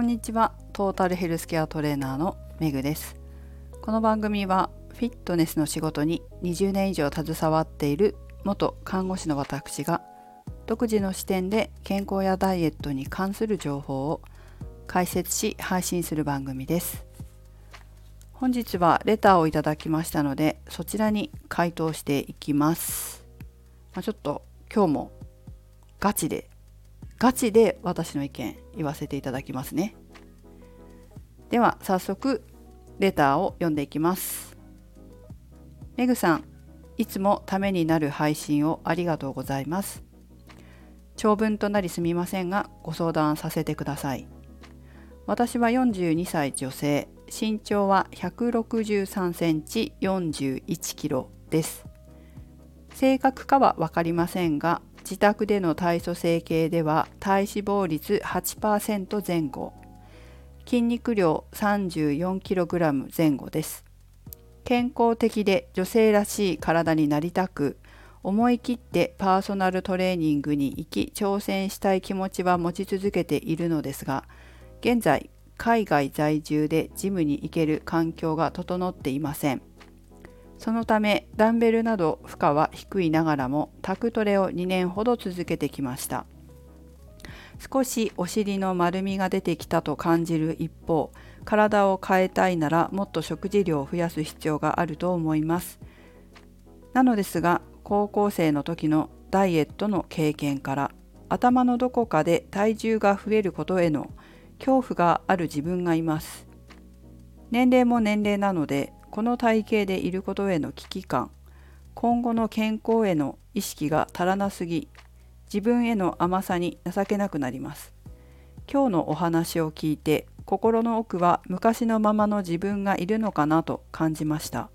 こんにちは。トータルヘルスケアトレーナーのめぐです。この番組はフィットネスの仕事に20年以上携わっている元看護師の私が独自の視点で健康やダイエットに関する情報を解説し配信する番組です。本日はレターをいただきましたのでそちらに回答していきます、まあ、ちょっと今日もガチでガチで私の意見言わせていただきますね。では早速レターを読んでいきます。メグさんいつもためになる配信をありがとうございます。長文となりすみませんがご相談させてください。私は42歳女性。身長は163センチ41キロです。正確かは分かりませんが自宅での体組成計では体脂肪率8%前後。筋肉量 34kg 前後です。健康的で女性らしい体になりたく思い切ってパーソナルトレーニングに行き挑戦したい気持ちは持ち続けているのですが現在海外在住でジムに行ける環境が整っていません。そのためダンベルなど負荷は低いながらもタクトレを2年ほど続けてきました。少しお尻の丸みが出てきたと感じる一方体を変えたいならもっと食事量を増やす必要があると思います。なのですが高校生の時のダイエットの経験から頭のどこかで体重が増えることへの恐怖がある自分がいます。年齢も年齢なのでこの体型でいることへの危機感今後の健康への意識が足らなすぎ自分への甘さに情けなくなります。今日のお話を聞いて心の奥は昔のままの自分がいるのかなと感じました。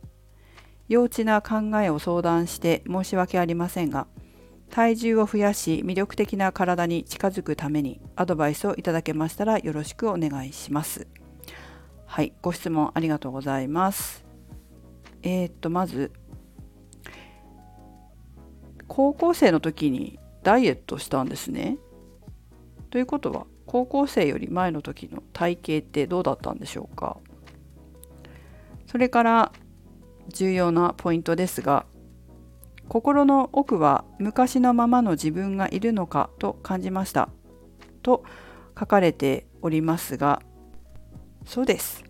幼稚な考えを相談して申し訳ありませんが体重を増やし魅力的な体に近づくためにアドバイスをいただけましたらよろしくお願いします。はいご質問ありがとうございます。えー、っとまず高校生の時にダイエットしたんですね。ということは高校生より前の時の体型ってどうだったんでしょうか。それから重要なポイントですが心の奥は昔のままの自分がいるのかと感じました。と書かれておりますがそうです。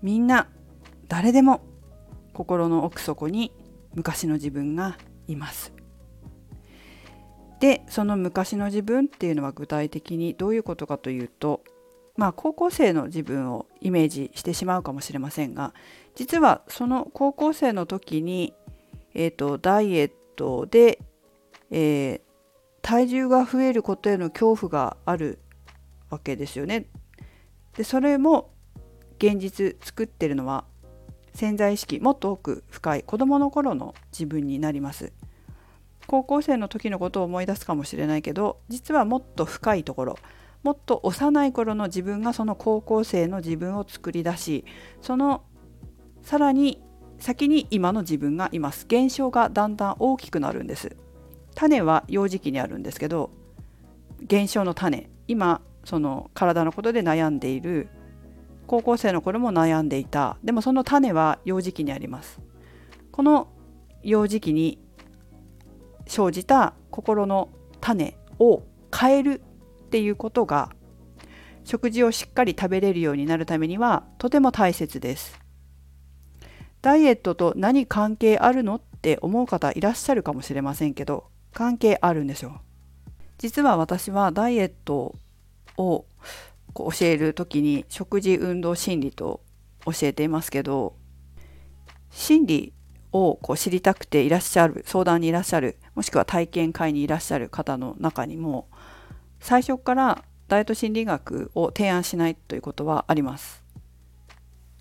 みんな誰でも心の奥底に昔の自分がいます。でその昔の自分っていうのは具体的にどういうことかというとまあ高校生の自分をイメージしてしまうかもしれませんが実はその高校生の時に、えーと、ダイエットで、えー、体重が増えることへの恐怖があるわけですよね。でそれも現実作ってるのは潜在意識もっと奥深い子どもの頃の自分になります。高校生の時のことを思い出すかもしれないけど実はもっと深いところもっと幼い頃の自分がその高校生の自分を作り出しそのさらに先に今の自分がいます。現象がだんだん大きくなるんです。種は幼児期にあるんですけど現象の種今その体のことで悩んでいる高校生の頃も悩んでいた。でもその種は幼児期にあります。この幼児期に生じた心の種を変えるっていうことが食事をしっかり食べれるようになるためにはとても大切です。ダイエットと何関係あるのって思う方いらっしゃるかもしれませんけど関係あるんですよ。実は私はダイエットをこう教える時に食事運動心理と教えていますけど心理をこう知りたくていらっしゃる相談にいらっしゃるもしくは体験会にいらっしゃる方の中にも最初からダイエット心理学を提案しないということはあります。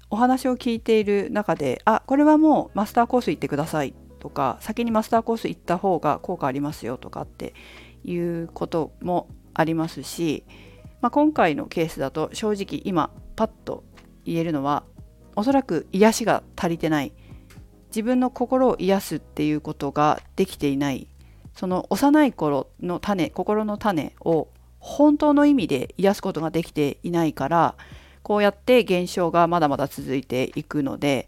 お話を聞いている中であこれはもうマスターコース行ってくださいとか先にマスターコース行った方が効果ありますよとかっていうこともありますしまあ、今回のケースだと正直今パッと言えるのはおそらく癒しが足りてない。自分の心を癒すっていうことができていない。その幼い頃の種心の種を本当の意味で癒すことができていないからこうやって現象がまだまだ続いていくので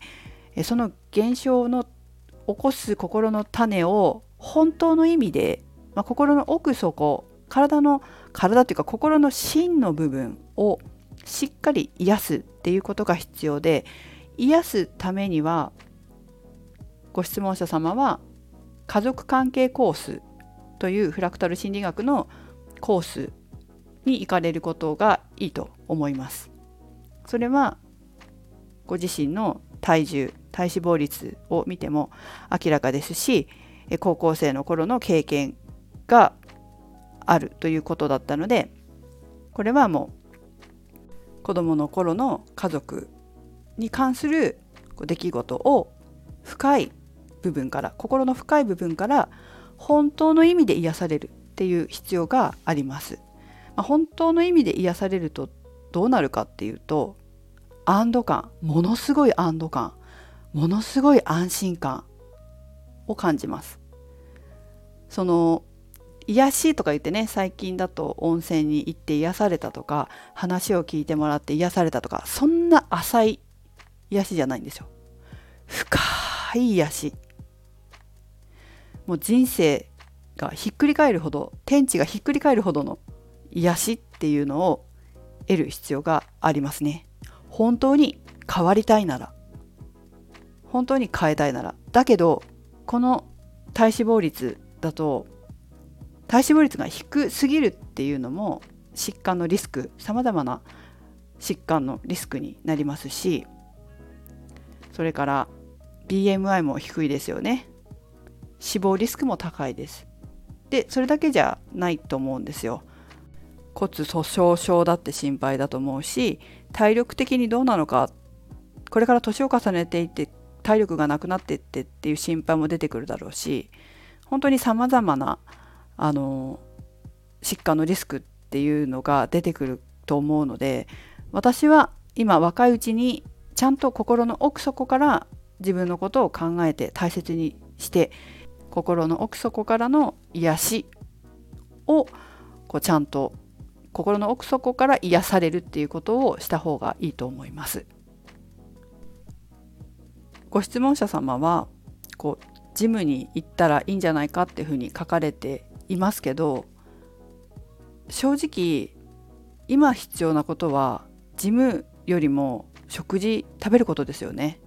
その現象の起こす心の種を本当の意味で、まあ、心の奥底体の体というか心の芯の部分をしっかり癒すっていうことが必要で癒すためにはご質問者様は家族関係コースというフラクタル心理学のコースに行かれることがいいと思います。それはご自身の体重体脂肪率を見ても明らかですし高校生の頃の経験があるということだったのでこれはもう子どもの頃の家族に関する出来事を深い部分から心の深い部分から本当の意味で癒されるっていう必要があります。まあ、本当の意味で癒されるとどうなるかっていうと安堵感ものすごい安堵感ものすごい安心感を感じます。その癒しとか言ってね最近だと温泉に行って癒されたとか話を聞いてもらって癒されたとかそんな浅い癒しじゃないんですよ。深い癒し。もう人生がひっくり返るほど天地がひっくり返るほどの癒しっていうのを得る必要がありますね。本当に変わりたいなら本当に変えたいならだけどこの体脂肪率だと体脂肪率が低すぎるっていうのも疾患のリスクさまざまな疾患のリスクになりますしそれから BMI も低いですよね。死亡リスクも高いです。でそれだけじゃないと思うんですよ。骨粗しょう症だって心配だと思うし体力的にどうなのかこれから年を重ねていって体力がなくなっていってっていう心配も出てくるだろうし本当にさまざまなあの疾患のリスクっていうのが出てくると思うので私は今若いうちにちゃんと心の奥底から自分のことを考えて大切にして心の奥底からの癒しをこうちゃんと心の奥底から癒されるっていうことをした方がいいと思います。ご質問者様はこうジムに行ったらいいんじゃないかっていうふうに書かれていますけど正直今必要なことはジムよりも食事食べることですよね。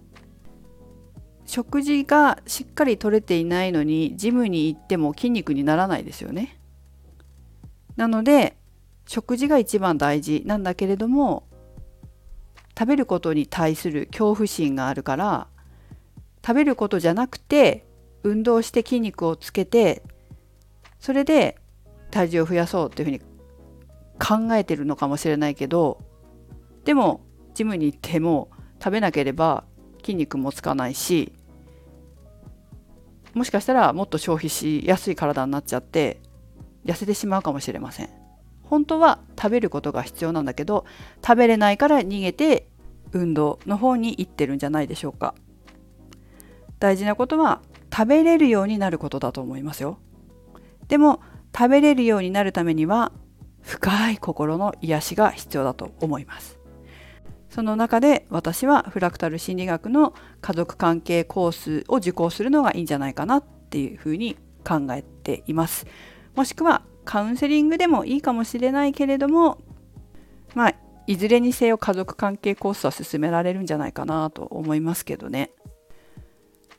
食事がしっかり取れていないのにジムに行っても筋肉にならないですよね。なので食事が一番大事なんだけれども食べることに対する恐怖心があるから食べることじゃなくて運動して筋肉をつけてそれで体重を増やそうっていうふうに考えてるのかもしれないけどでもジムに行っても食べなければ筋肉もつかないしもしかしたらもっと消費しやすい体になっちゃって痩せてしまうかもしれません。本当は食べることが必要なんだけど食べれないから逃げて運動の方に行ってるんじゃないでしょうか。大事なことは食べれるようになることだと思いますよ。でも食べれるようになるためには深い心の癒しが必要だと思います。その中で私はフラクタル心理学の家族関係コースを受講するのがいいんじゃないかなっていうふうに考えています。もしくはカウンセリングでもいいかもしれないけれどもまあいずれにせよ家族関係コースは進められるんじゃないかなと思いますけどね。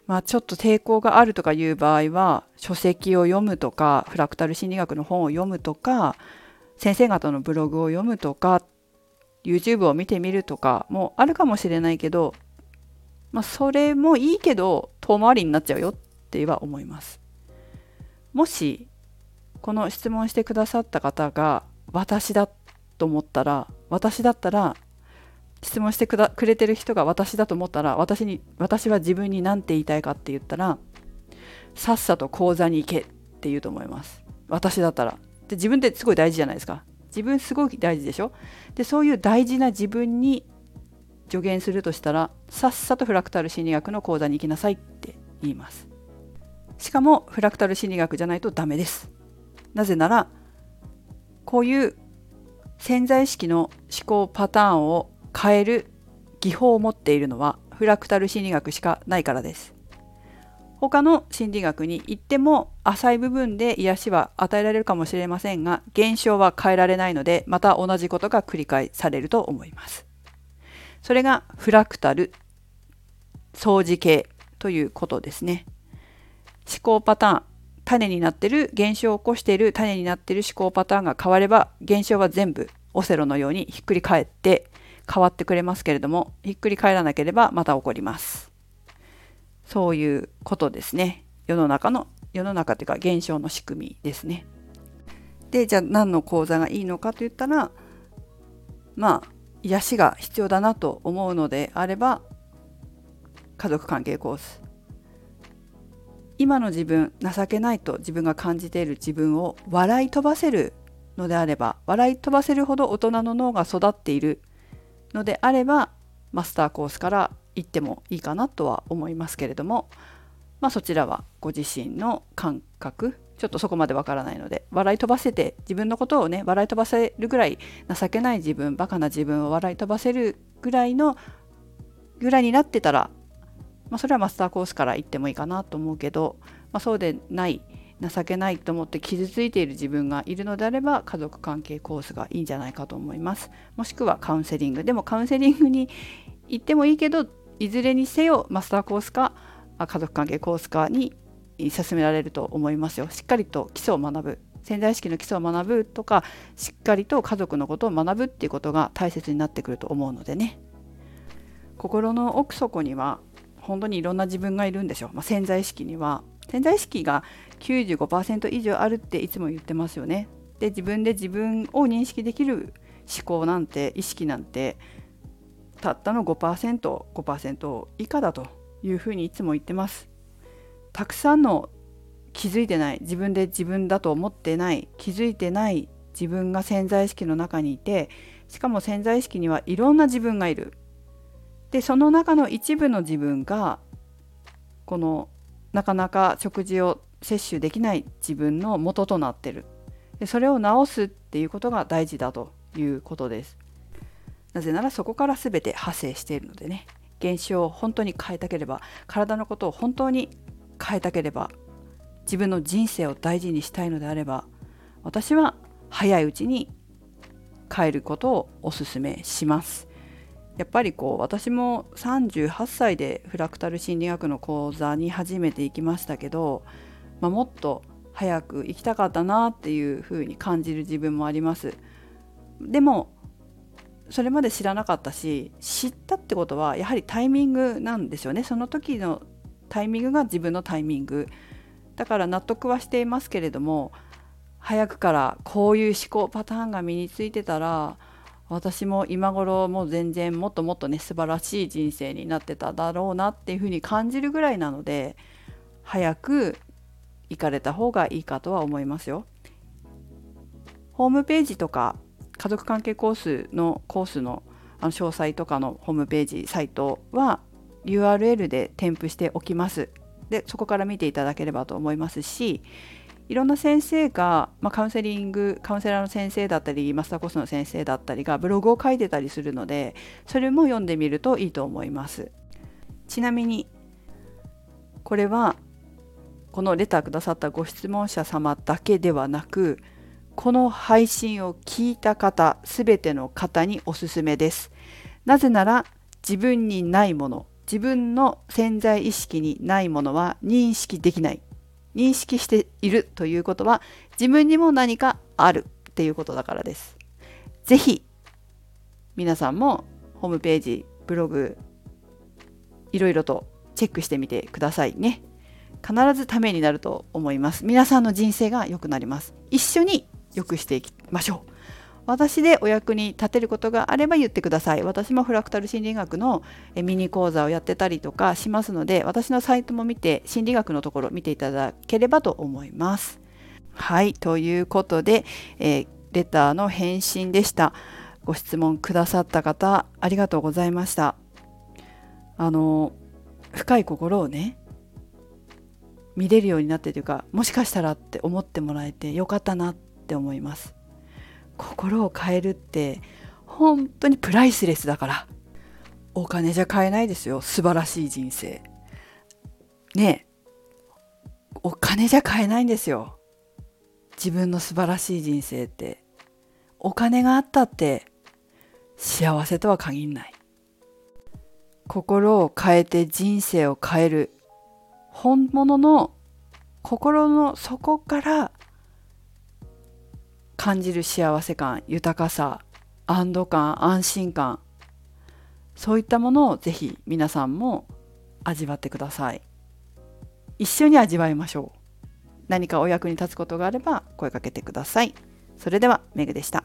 まあ、ちょっと抵抗があるとかいう場合は書籍を読むとかフラクタル心理学の本を読むとか先生方のブログを読むとか YouTube を見てみるとかもあるかもしれないけど、まあ、それもいいけど遠回りになっちゃうよっては思います。もしこの質問してくださった方が私だと思ったら私だったら質問してくれてる人が私だと思ったら私に私は自分に何て言いたいかって言ったらさっさと講座に行けって言うと思います。私だったら。で自分ってすごい大事じゃないですか。自分すごい大事でしょ？でそういう大事な自分に助言するとしたらさっさとフラクタル心理学の講座に行きなさいって言います。しかもフラクタル心理学じゃないとダメです。なぜならこういう潜在意識の思考パターンを変える技法を持っているのはフラクタル心理学しかないからです。他の心理学に行っても浅い部分で癒しは与えられるかもしれませんが現象は変えられないのでまた同じことが繰り返されると思います。それがフラクタル相似形ということですね。思考パターン種になってる現象を起こしている種になっている思考パターンが変われば現象は全部オセロのようにひっくり返って変わってくれますけれどもひっくり返らなければまた起こります。そういうことですね。世の中の世の中というか現象の仕組みですね。でじゃあ何の講座がいいのかといったらまあ癒しが必要だなと思うのであれば家族関係コース今の自分情けないと自分が感じている自分を笑い飛ばせるのであれば笑い飛ばせるほど大人の脳が育っているのであればマスターコースから行ってもいいかなとは思いますけれども、まあ、そちらはご自身の感覚ちょっとそこまでわからないので笑い飛ばせて自分のことをね笑い飛ばせるぐらい情けない自分バカな自分を笑い飛ばせるぐらいのぐらいになってたら、まあ、それはマスターコースから行ってもいいかなと思うけど、まあ、そうでない情けないと思って傷ついている自分がいるのであれば家族関係コースがいいんじゃないかと思います。もしくはカウンセリングでもカウンセリングに行ってもいいけどいずれにせよマスターコースか家族関係コースかに進められると思いますよ。しっかりと基礎を学ぶ。潜在意識の基礎を学ぶとかしっかりと家族のことを学ぶっていうことが大切になってくると思うのでね。心の奥底には本当にいろんな自分がいるんでしょう、まあ、潜在意識には潜在意識が95%以上あるっていつも言ってますよね。で自分で自分を認識できる思考なんて意識なんてたったの 5%5% 5%以下だというふうにいつも言ってます。たくさんの気づいてない自分で自分だと思ってない気づいてない自分が潜在意識の中にいてしかも潜在意識にはいろんな自分がいる。でその中の一部の自分がこのなかなか食事を摂取できない自分の元となってる。でそれを治すっていうことが大事だということです。なぜならそこから全て派生しているのでね。現象を本当に変えたければ体のことを本当に変えたければ自分の人生を大事にしたいのであれば私は早いうちに変えることをお勧めします。やっぱりこう私も38歳でフラクタル心理学の講座に初めて行きましたけど、まあ、もっと早く行きたかったなっていうふうに感じる自分もあります。でもそれまで知らなかったし知ったってことはやはりタイミングなんですよねその時のタイミングが自分のタイミングだから納得はしていますけれども早くからこういう思考パターンが身についてたら私も今頃もう全然もっともっとね素晴らしい人生になってただろうなっていうふうに感じるぐらいなので早く行かれた方がいいかとは思いますよ。ホームページとか家族関係コースのコースのあの詳細とかのホームページサイトは URL で添付しておきます。でそこから見ていただければと思いますしいろんな先生が、まあ、カウンセリングカウンセラーの先生だったりマスターコースの先生だったりがブログを書いてたりするのでそれも読んでみるといいと思います。ちなみにこれはこのレターくださったご質問者様だけではなくこの配信を聞いた方すべての方におすすめです。なぜなら自分にないもの自分の潜在意識にないものは認識できない認識しているということは自分にも何かあるっていうことだからです。ぜひ皆さんもホームページブログいろいろとチェックしてみてくださいね。必ずためになると思います。皆さんの人生が良くなります。一緒に良くしていきましょう。私でお役に立てることがあれば言ってください。私もフラクタル心理学のミニ講座をやってたりとかしますので、私のサイトも見て、心理学のところ見ていただければと思います。はい、ということで、えー、レターの返信でした。ご質問くださった方、ありがとうございました。あの、深い心をね、見れるようになってというか、もしかしたらって思ってもらえてよかったなって思います。心を変えるって本当にプライスレスだから。お金じゃ買えないですよ。素晴らしい人生。ねえ。お金じゃ買えないんですよ。自分の素晴らしい人生って。お金があったって幸せとは限んない。心を変えて人生を変える。本物の心の底から感じる幸せ感豊かさ安堵感安心感そういったものをぜひ皆さんも味わってください。一緒に味わいましょう。何かお役に立つことがあれば声かけてください。それではメグでした。